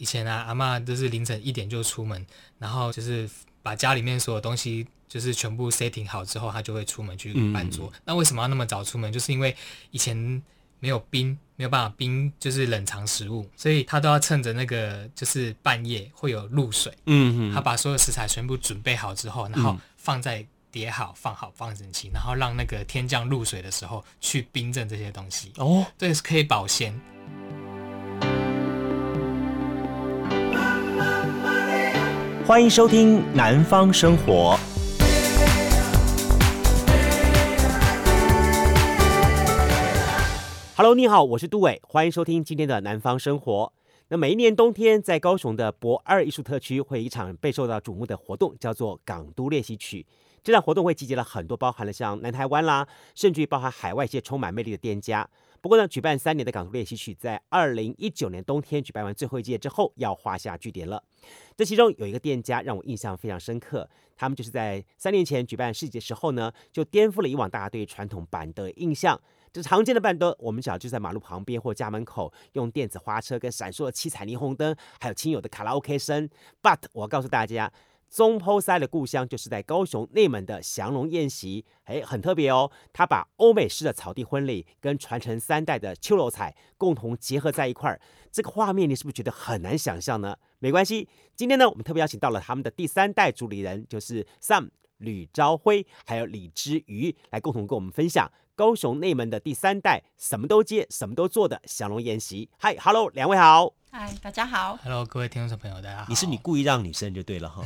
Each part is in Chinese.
以前啊，阿妈都是凌晨一点就出门，然后就是把家里面所有东西就是全部 setting 好之后，她就会出门去搬桌。嗯、那为什么要那么早出门？就是因为以前没有冰，没有办法冰，就是冷藏食物，所以她都要趁着那个就是半夜会有露水，嗯嗯，她把所有食材全部准备好之后，然后放在叠好、放好、放整齐，然后让那个天降露水的时候去冰镇这些东西。哦，对，是可以保鲜。欢迎收听《南方生活》。Hello，你好，我是杜伟，欢迎收听今天的《南方生活》。那每一年冬天，在高雄的博二艺术特区会有一场备受到瞩目的活动，叫做《港都练习曲》。这场活动会集结了很多包含了像南台湾啦，甚至于包含海外一些充满魅力的店家。不过呢，举办三年的港都练习曲，在二零一九年冬天举办完最后一届之后，要画下句点了。这其中有一个店家让我印象非常深刻，他们就是在三年前举办世界的时候呢，就颠覆了以往大家对传统版的印象。这常见的板凳，我们只要就在马路旁边或家门口，用电子花车跟闪烁的七彩霓虹灯，还有亲友的卡拉 OK 声。But 我告诉大家。总铺师的故乡就是在高雄内门的祥龙宴席，哎，很特别哦。他把欧美式的草地婚礼跟传承三代的秋楼彩共同结合在一块儿，这个画面你是不是觉得很难想象呢？没关系，今天呢，我们特别邀请到了他们的第三代主理人，就是 Sam 吕朝辉，还有李之瑜，来共同跟我们分享高雄内门的第三代什么都接、什么都做的祥龙宴席。嗨，Hello，两位好。嗨，大家好。Hello，各位听众朋友，大家好。你是你故意让女生就对了哈。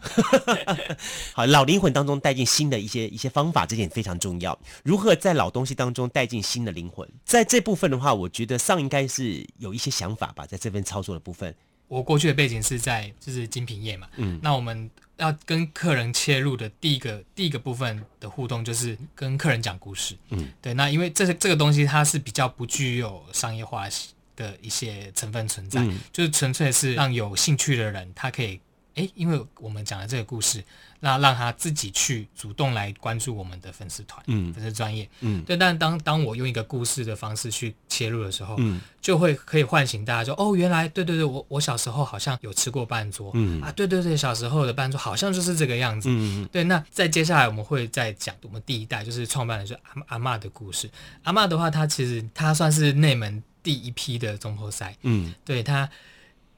好，老灵魂当中带进新的一些一些方法，这点非常重要。如何在老东西当中带进新的灵魂，在这部分的话，我觉得上应该是有一些想法吧，在这边操作的部分。我过去的背景是在就是精品业嘛，嗯，那我们要跟客人切入的第一个第一个部分的互动，就是跟客人讲故事，嗯，对。那因为这个这个东西它是比较不具有商业化。的一些成分存在，嗯、就是纯粹是让有兴趣的人，他可以，哎，因为我们讲了这个故事，那让他自己去主动来关注我们的粉丝团，嗯，粉丝专业，嗯，对。但当当我用一个故事的方式去切入的时候，嗯，就会可以唤醒大家说，哦，原来，对对对，我我小时候好像有吃过半桌，嗯啊，对对对，小时候的半桌好像就是这个样子，嗯，对。那在接下来我们会再讲我们第一代就是创办的就是阿阿嬷的故事。阿嬷的话，她其实她算是内门。第一批的总铺师，嗯，对他，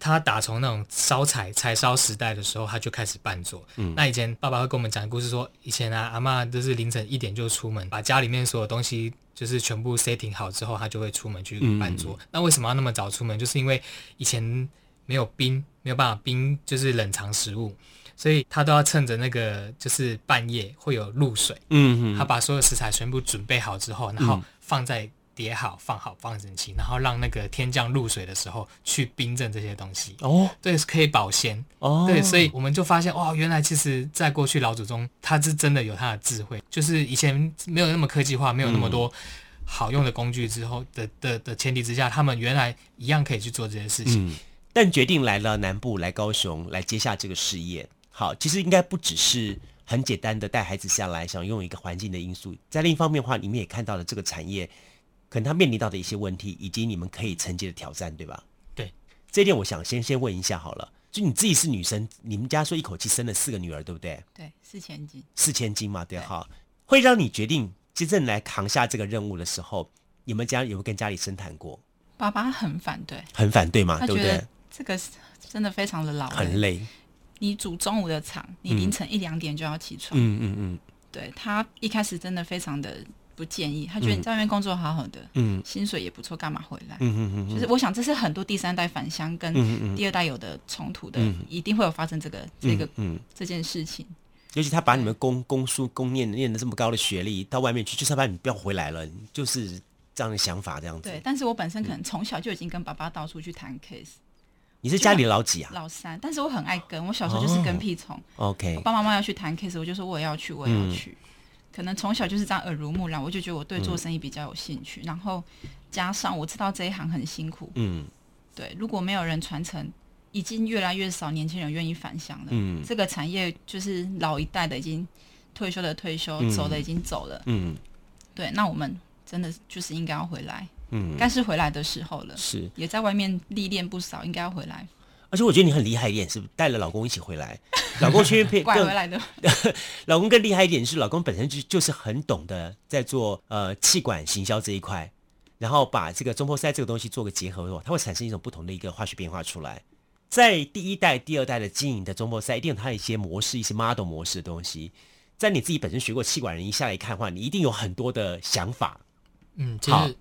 他打从那种烧柴柴烧时代的时候，他就开始办桌。嗯，那以前爸爸会跟我们讲故事说，以前啊，阿嬷都是凌晨一点就出门，把家里面所有东西就是全部 setting 好之后，他就会出门去办桌。嗯，那为什么要那么早出门？就是因为以前没有冰，没有办法冰，就是冷藏食物，所以他都要趁着那个就是半夜会有露水，嗯，他把所有食材全部准备好之后，然后放在。叠好、放好、放整齐，然后让那个天降露水的时候去冰镇这些东西。哦，对，是可以保鲜。哦，对，所以我们就发现，哇，原来其实，在过去老祖宗他是真的有他的智慧，就是以前没有那么科技化，没有那么多好用的工具之后的的的前提之下，他们原来一样可以去做这些事情。嗯，但决定来了南部，来高雄，来接下这个事业。好，其实应该不只是很简单的带孩子下来，想用一个环境的因素。在另一方面的话，你们也看到了这个产业。可能他面临到的一些问题，以及你们可以承接的挑战，对吧？对，这一点我想先先问一下好了。就你自己是女生，你们家说一口气生了四个女儿，对不对？对，四千斤。四千斤嘛，对哈。会让你决定真正来扛下这个任务的时候，你们家有没有跟家里深谈过？爸爸很反对，很反对嘛，对不对？这个真的非常的劳累，很累。你煮中午的场，你凌晨一两点就要起床。嗯嗯嗯。对，他一开始真的非常的。不建议，他觉得你在外面工作好好的，嗯，薪水也不错，干嘛回来？嗯嗯嗯，就是我想这是很多第三代返乡跟第二代有的冲突的，嗯、一定会有发生这个这个嗯这件事情。尤其他把你们供供书供念念的这么高的学历到外面去，就是要把你不要回来了，就是这样的想法这样子。对，但是我本身可能从小就已经跟爸爸到处去谈 case。你是家里老几啊？老三，但是我很爱跟，我小时候就是跟屁虫。哦、OK，我爸爸妈妈要去谈 case，我就说我也要去，我也要去。嗯可能从小就是这样耳濡目染，我就觉得我对做生意比较有兴趣。嗯、然后加上我知道这一行很辛苦，嗯，对，如果没有人传承，已经越来越少年轻人愿意返乡了。嗯，这个产业就是老一代的已经退休的退休，嗯、走的已经走了。嗯，对，那我们真的就是应该要回来。嗯，该是回来的时候了。是，也在外面历练不少，应该要回来。而且我觉得你很厉害一点，是带了老公一起回来？老公去 拐回来的。老公更厉害一点是，老公本身就就是很懂得在做呃气管行销这一块，然后把这个中波塞这个东西做个结合的话，它会产生一种不同的一个化学变化出来。在第一代、第二代的经营的中波塞，一定有它的一些模式、一些 model 模式的东西。在你自己本身学过气管人一下来看的话，你一定有很多的想法。嗯，其实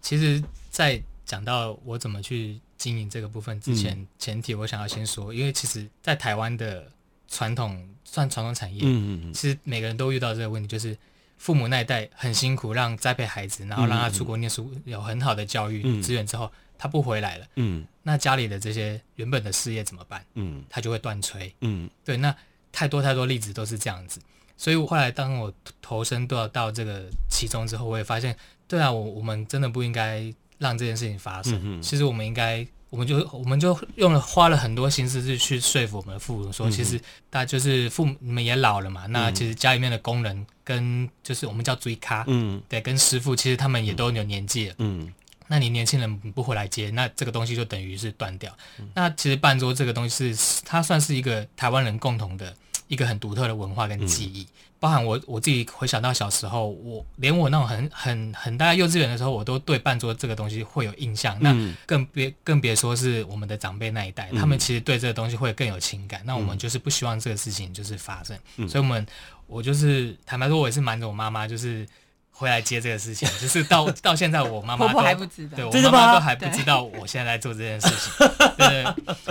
其实，在讲到我怎么去。经营这个部分之前，嗯、前提我想要先说，因为其实，在台湾的传统算传统产业，嗯嗯嗯，其实每个人都遇到这个问题，就是父母那一代很辛苦，让栽培孩子，然后让他出国念书，有很好的教育资源之后，他不回来了，嗯，那家里的这些原本的事业怎么办？嗯，他就会断炊，嗯，对，那太多太多例子都是这样子，所以我后来当我投身到到这个其中之后，我也发现，对啊，我我们真的不应该。让这件事情发生，嗯、其实我们应该，我们就我们就用了花了很多心思去去说服我们的父母说，其实大家就是父母你们也老了嘛，嗯、那其实家里面的工人跟就是我们叫追咖，嗯，对，跟师傅其实他们也都有年纪了，嗯，那你年轻人不回来接，那这个东西就等于是断掉。嗯、那其实半桌这个东西是它算是一个台湾人共同的一个很独特的文化跟记忆。嗯包含我我自己回想到小时候，我连我那种很很很大幼稚园的时候，我都对办桌这个东西会有印象。那更别更别说是我们的长辈那一代，他们其实对这个东西会更有情感。那我们就是不希望这个事情就是发生，所以我们我就是坦白说，我也是瞒着我妈妈，就是回来接这个事情。就是到到现在，我妈妈婆婆还不知道，对我妈妈都还不知道我现在在做这件事情。对，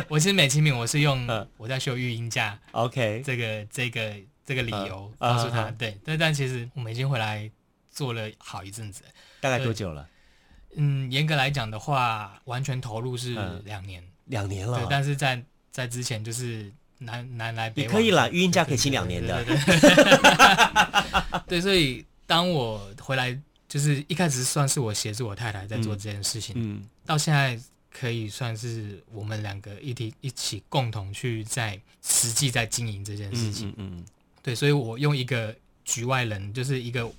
我其实美其名我是用我在修育婴假，OK，这个这个。这个理由告诉他，对，但但其实我们已经回来做了好一阵子，大概多久了？嗯，严格来讲的话，完全投入是两年，两年了。对，但是在在之前就是南南来北往，可以了，育婴假可以请两年的。对，所以当我回来，就是一开始算是我协助我太太在做这件事情，嗯，到现在。可以算是我们两个一起一起共同去在实际在经营这件事情。嗯，嗯，嗯，对，所以我用一个局外人，就是一个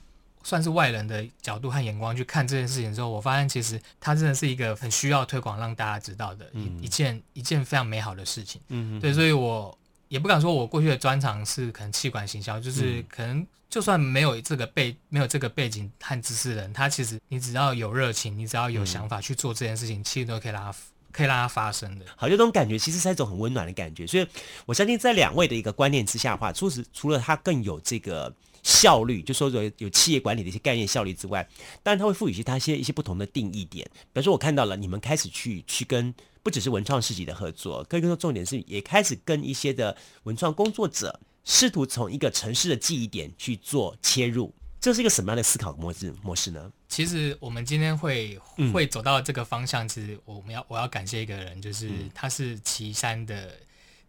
算是外人的角度和眼光去看这件事情之后，我发现其实它真的是一个很需要推广让大家知道的一一件一件非常美好的事情。嗯，对，所以我。也不敢说，我过去的专长是可能气管行销，就是可能就算没有这个背没有这个背景和知识的人，他其实你只要有热情，你只要有想法去做这件事情，嗯、其实都可以让它可以让它发生的。好，这种感觉其实是一种很温暖的感觉。所以我相信在两位的一个观念之下的话，除此除了它更有这个效率，就说有有企业管理的一些概念效率之外，当然它会赋予其他一些一些不同的定义点。比如说我看到了你们开始去去跟。不只是文创市集的合作，更多重点是也开始跟一些的文创工作者，试图从一个城市的记忆点去做切入，这是一个什么样的思考模式模式呢？其实我们今天会会走到这个方向，其实我们要我要感谢一个人，就是他是岐山的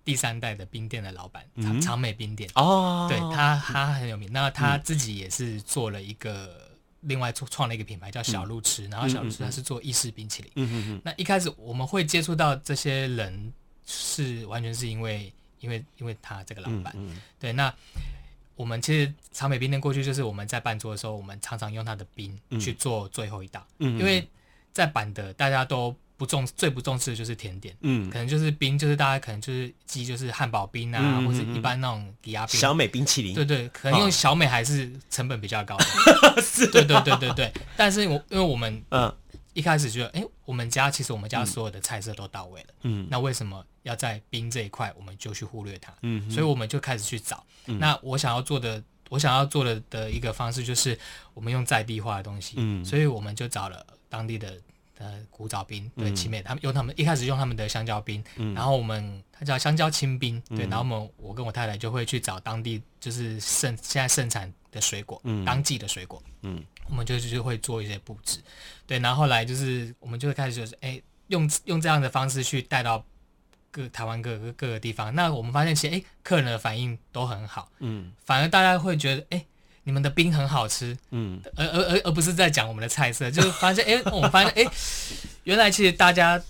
第三代的冰店的老板，长长美冰店哦，对他他很有名，那他自己也是做了一个。另外创创了一个品牌叫小路吃，嗯、然后小路吃它是做意式冰淇淋。嗯嗯嗯。那一开始我们会接触到这些人，是完全是因为因为因为他这个老板。嗯嗯对，那我们其实长美冰店过去就是我们在办桌的时候，我们常常用它的冰去做最后一道。嗯。因为在板的大家都。不重最不重视的就是甜点，嗯，可能就是冰，就是大家可能就是鸡就是汉堡冰啊，嗯、或者一般那种抵押冰，小美冰淇淋，对对，可能用小美还是成本比较高对对对对对。但是我因为我们嗯一开始觉得，哎、欸，我们家其实我们家所有的菜色都到位了，嗯，那为什么要在冰这一块我们就去忽略它？嗯，所以我们就开始去找。嗯、那我想要做的，我想要做的的一个方式就是我们用在地化的东西，嗯，所以我们就找了当地的。呃，古早冰对，奇美他们用他们一开始用他们的香蕉冰，嗯、然后我们它叫香蕉清冰，嗯、对，然后我们我跟我太太就会去找当地就是盛现在盛产的水果，嗯、当季的水果，嗯，我们就就会做一些布置，对，然后后来就是我们就会开始就是哎，用用这样的方式去带到各台湾各个各个地方，那我们发现其实哎，客人的反应都很好，嗯，反而大家会觉得哎。你们的冰很好吃，嗯，而而而而不是在讲我们的菜色，就是发现，哎，我们发现，哎，原来其实大家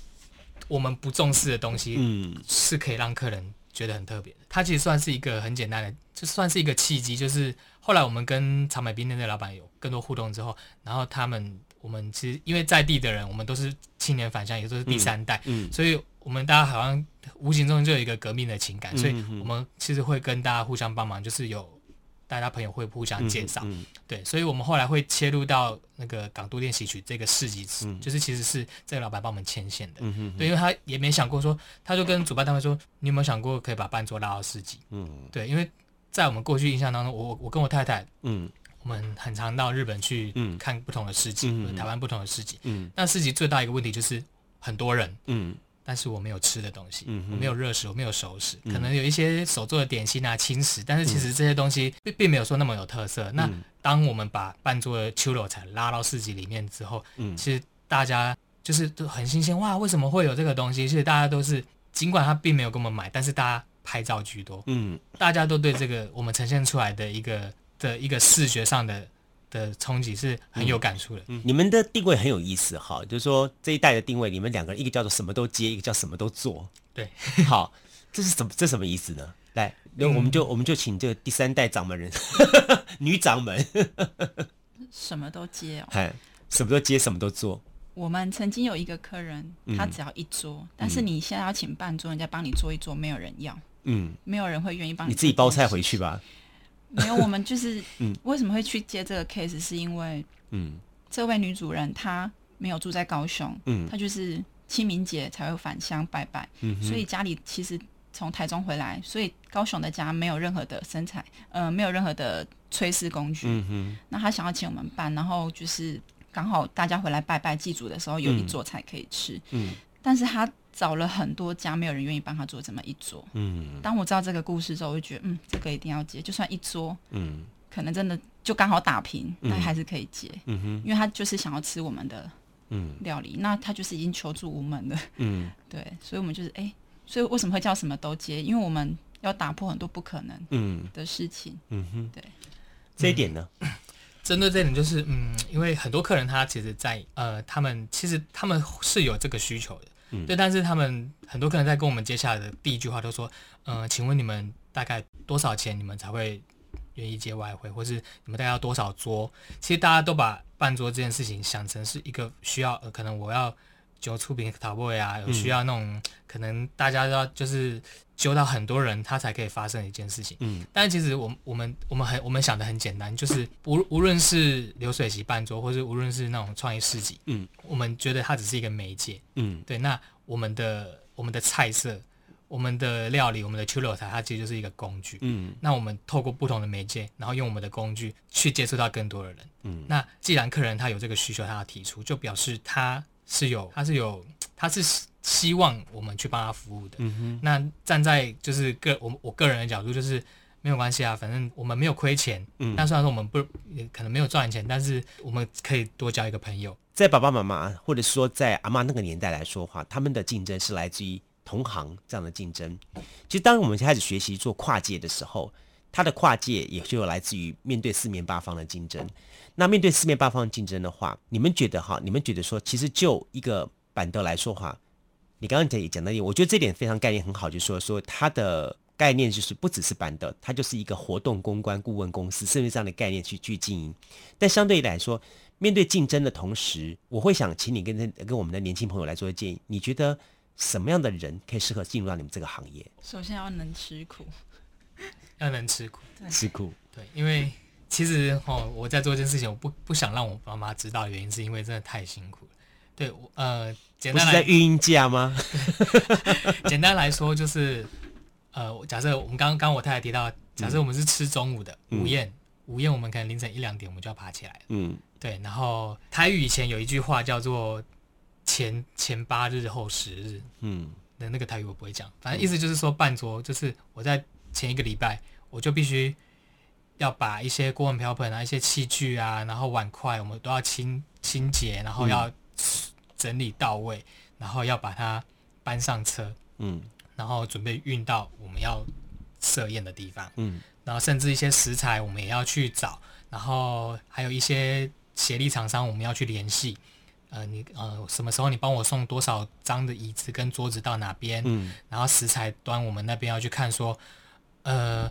我们不重视的东西，嗯，是可以让客人觉得很特别的。它其实算是一个很简单的，就算是一个契机。就是后来我们跟长美冰店的老板有更多互动之后，然后他们。我们其实因为在地的人，我们都是青年返乡，也都是第三代，嗯，嗯所以我们大家好像无形中就有一个革命的情感，嗯、所以我们其实会跟大家互相帮忙，就是有大家朋友会互相介绍，嗯嗯、对，所以我们后来会切入到那个港都练习曲这个市集，嗯、就是其实是这个老板帮我们牵线的，嗯嗯、对，因为他也没想过说，他就跟主办单位说，你有没有想过可以把办桌拉到市集？嗯，对，因为在我们过去印象当中，我我跟我太太，嗯。我们很常到日本去看不同的市集，嗯、台湾不同的市集。嗯，那市集最大一个问题就是很多人，嗯，但是我没有吃的东西，嗯，我没有热食，我没有熟食，嗯、可能有一些手做的点心啊、轻食，但是其实这些东西并并没有说那么有特色。嗯、那当我们把半桌的秋肉菜拉到市集里面之后，嗯，其实大家就是都很新鲜，哇，为什么会有这个东西？其实大家都是，尽管他并没有给我们买，但是大家拍照居多，嗯，大家都对这个我们呈现出来的一个。的一个视觉上的的冲击是很有感触的。嗯，你们的定位很有意思哈，就是说这一代的定位，你们两个人一个叫做什么都接，一个叫什么都做。对，好，这是什么？这什么意思呢？来，那我们就、嗯、我们就请这个第三代掌门人，女掌门，什么都接哦，哎，什么都接，什么都做。我们曾经有一个客人，他只要一桌，嗯、但是你现在要请半桌，人家帮你做一桌，没有人要，嗯，没有人会愿意帮你，你自己包菜回去吧。没有，我们就是，嗯。为什么会去接这个 case？是因为，嗯，这位女主人她没有住在高雄，嗯，她就是清明节才会返乡拜拜，嗯，所以家里其实从台中回来，所以高雄的家没有任何的生产，呃，没有任何的炊事工具，嗯哼，那她想要请我们办，然后就是刚好大家回来拜拜祭祖的时候有一桌菜可以吃，嗯，但是她。找了很多家，没有人愿意帮他做这么一桌。嗯，当我知道这个故事之后，我就觉得，嗯，这个一定要接，就算一桌，嗯，可能真的就刚好打平，但还是可以接。嗯哼，因为他就是想要吃我们的，嗯，料理，那他就是已经求助无门了。嗯，对，所以我们就是，哎，所以为什么会叫什么都接？因为我们要打破很多不可能，嗯的事情。嗯哼，对，这一点呢，针对这一点，就是，嗯，因为很多客人他其实在，呃，他们其实他们是有这个需求的。嗯、对，但是他们很多客人在跟我们接下来的第一句话都说：“嗯、请问你们大概多少钱，你们才会愿意接外汇，或是你们大概要多少桌？”其实大家都把办桌这件事情想成是一个需要，呃、可能我要揪出饼讨位啊，有需要那种、嗯、可能大家都要就是揪到很多人，他才可以发生一件事情。嗯，但其实我们我们我们很我们想的很简单，就是无无论是流水席办桌，或是无论是那种创意市集，嗯，我们觉得它只是一个媒介。嗯，对，那我们的我们的菜色、我们的料理、我们的秋楼菜，它其实就是一个工具。嗯，那我们透过不同的媒介，然后用我们的工具去接触到更多的人。嗯，那既然客人他有这个需求，他要提出，就表示他。是有，他是有，他是希望我们去帮他服务的。嗯哼。那站在就是个我我个人的角度，就是没有关系啊，反正我们没有亏钱。嗯。但虽然说我们不可能没有赚钱，但是我们可以多交一个朋友。在爸爸妈妈或者说在阿妈那个年代来说的话，他们的竞争是来自于同行这样的竞争。其实当我们开始学习做跨界的时候，它的跨界也就来自于面对四面八方的竞争。那面对四面八方的竞争的话，你们觉得哈？你们觉得说，其实就一个板凳来说话，你刚刚讲也讲到一点，我觉得这点非常概念很好，就是说说它的概念就是不只是板凳，它就是一个活动公关顾问公司，甚至这样的概念去去经营。但相对来说，面对竞争的同时，我会想请你跟跟我们的年轻朋友来做建议，你觉得什么样的人可以适合进入到你们这个行业？首先要能吃苦，要能吃苦，吃苦，对，因为。其实哦，我在做一件事情，我不不想让我爸妈知道的原因，是因为真的太辛苦了。对，呃，简单来，不是在孕假吗？简单来说，就是呃，假设我们刚刚刚我太太提到，假设我们是吃中午的、嗯、午宴，午宴我们可能凌晨一两点我们就要爬起来。嗯，对。然后台语以前有一句话叫做前“前前八日后十日”，嗯，那那个台语我不会讲，反正意思就是说半桌，就是我在前一个礼拜我就必须。要把一些锅碗瓢盆啊、一些器具啊，然后碗筷，我们都要清清洁，然后要整理到位，嗯、然后要把它搬上车，嗯，然后准备运到我们要设宴的地方，嗯，然后甚至一些食材我们也要去找，然后还有一些协力厂商我们要去联系，呃，你呃什么时候你帮我送多少张的椅子跟桌子到哪边，嗯，然后食材端我们那边要去看说，呃。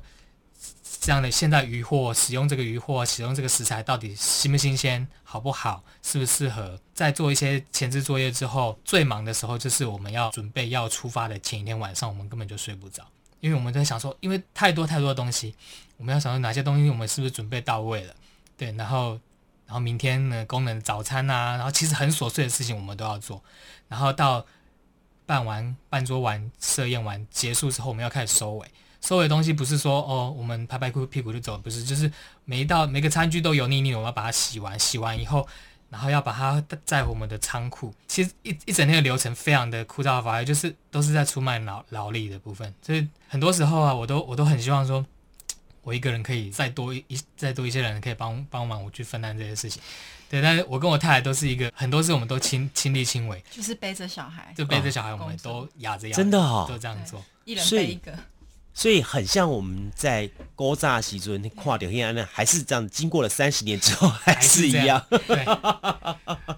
这样的现在鱼货使用这个鱼货使用这个食材到底新不新鲜好不好适不适合？在做一些前置作业之后，最忙的时候就是我们要准备要出发的前一天晚上，我们根本就睡不着，因为我们在想说，因为太多太多的东西，我们要想说哪些东西我们是不是准备到位了？对，然后然后明天呢，功能早餐啊，然后其实很琐碎的事情我们都要做，然后到办完办桌完设宴完结束之后，我们要开始收尾。收尾的东西不是说哦，我们拍拍屁股就走，不是，就是每一道每个餐具都油腻腻，我们要把它洗完，洗完以后，然后要把它在我们的仓库。其实一一整天的流程非常的枯燥乏味，就是都是在出卖劳劳力的部分。所以很多时候啊，我都我都很希望说，我一个人可以再多一再多一些人可以帮帮忙我去分担这些事情。对，但是我跟我太太都是一个很多事我们都亲亲力亲为，就是背着小孩，就背着小孩，我们都压着压，真的哦，都这样做，一人背一个。所以很像我们在勾炸西尊跨掉黑暗呢，还是这样。经过了三十年之后，还是一样。对。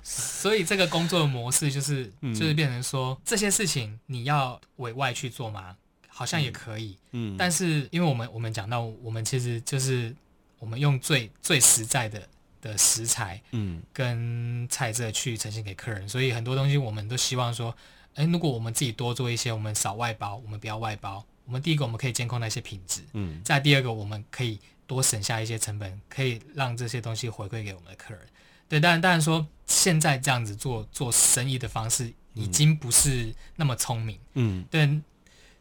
所以这个工作的模式就是，就是变成说这些事情你要委外去做吗？好像也可以。嗯。但是因为我们我们讲到，我们其实就是我们用最最实在的的食材，嗯，跟菜色去呈现给客人，所以很多东西我们都希望说，哎，如果我们自己多做一些，我们少外包，我们不要外包。我们第一个，我们可以监控那些品质，嗯，再第二个，我们可以多省下一些成本，可以让这些东西回馈给我们的客人。对，当然，当然说现在这样子做做生意的方式已经不是那么聪明，嗯，对。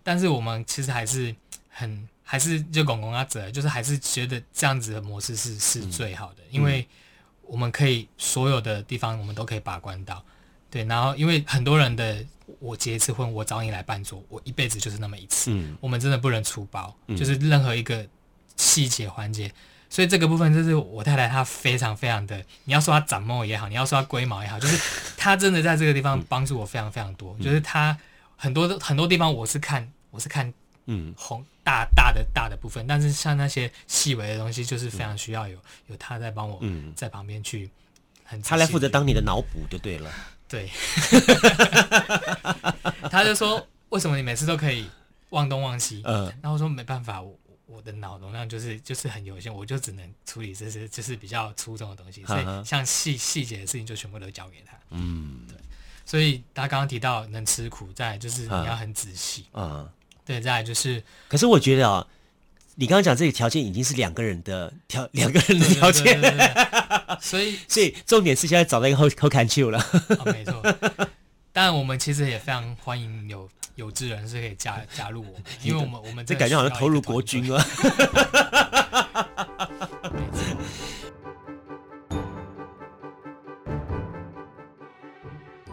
但是我们其实还是很还是就拱拱阿哲，就是还是觉得这样子的模式是是最好的，因为我们可以所有的地方我们都可以把关到，对。然后因为很多人的。我结一次婚，我找你来办桌，我一辈子就是那么一次。嗯，我们真的不能出包，嗯、就是任何一个细节环节。所以这个部分就是我太太她非常非常的，你要说她长毛也好，你要说她龟毛也好，就是她真的在这个地方帮助我非常非常多。嗯、就是她很多很多地方我是看我是看嗯红大大的大的部分，但是像那些细微的东西，就是非常需要有有她在帮我在旁边去很，她来负责当你的脑补就对了。对，他就说：“为什么你每次都可以忘东忘西？”嗯，然后我说：“没办法，我我的脑容量就是就是很有限，我就只能处理这些就是比较粗重的东西，所以像细细节的事情就全部都交给他。”嗯，对。所以他刚刚提到能吃苦，再来就是你要很仔细。嗯，对，再来就是，可是我觉得啊。你刚刚讲这个条件已经是两个人的条，两个人的条件，所以所以重点是现在找到一个后 后看球了。哦，没错，当然我们其实也非常欢迎有有志人士可以加加入我们，因为我们 我们这感觉好像投入国军啊。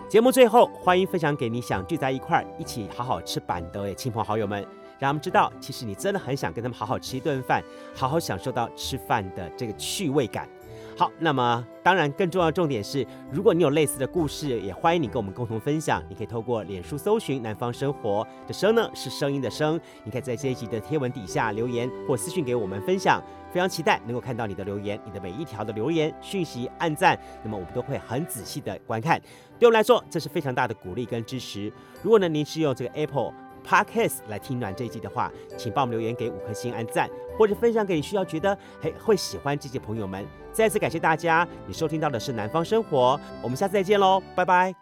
节目最后，欢迎分享给你想聚在一块儿一起好好吃板的亲朋好友们。让他们知道，其实你真的很想跟他们好好吃一顿饭，好好享受到吃饭的这个趣味感。好，那么当然更重要的重点是，如果你有类似的故事，也欢迎你跟我们共同分享。你可以透过脸书搜寻“南方生活”的“声”呢是声音的“声”，你可以在这一集的贴文底下留言或私讯给我们分享。非常期待能够看到你的留言，你的每一条的留言讯息、按赞，那么我们都会很仔细的观看。对我们来说，这是非常大的鼓励跟支持。如果呢，您是用这个 Apple。Podcast 来听暖这一季的话，请帮我们留言给五颗星按赞，或者分享给你需要觉得嘿会喜欢这些朋友们。再次感谢大家，你收听到的是南方生活，我们下次再见喽，拜拜。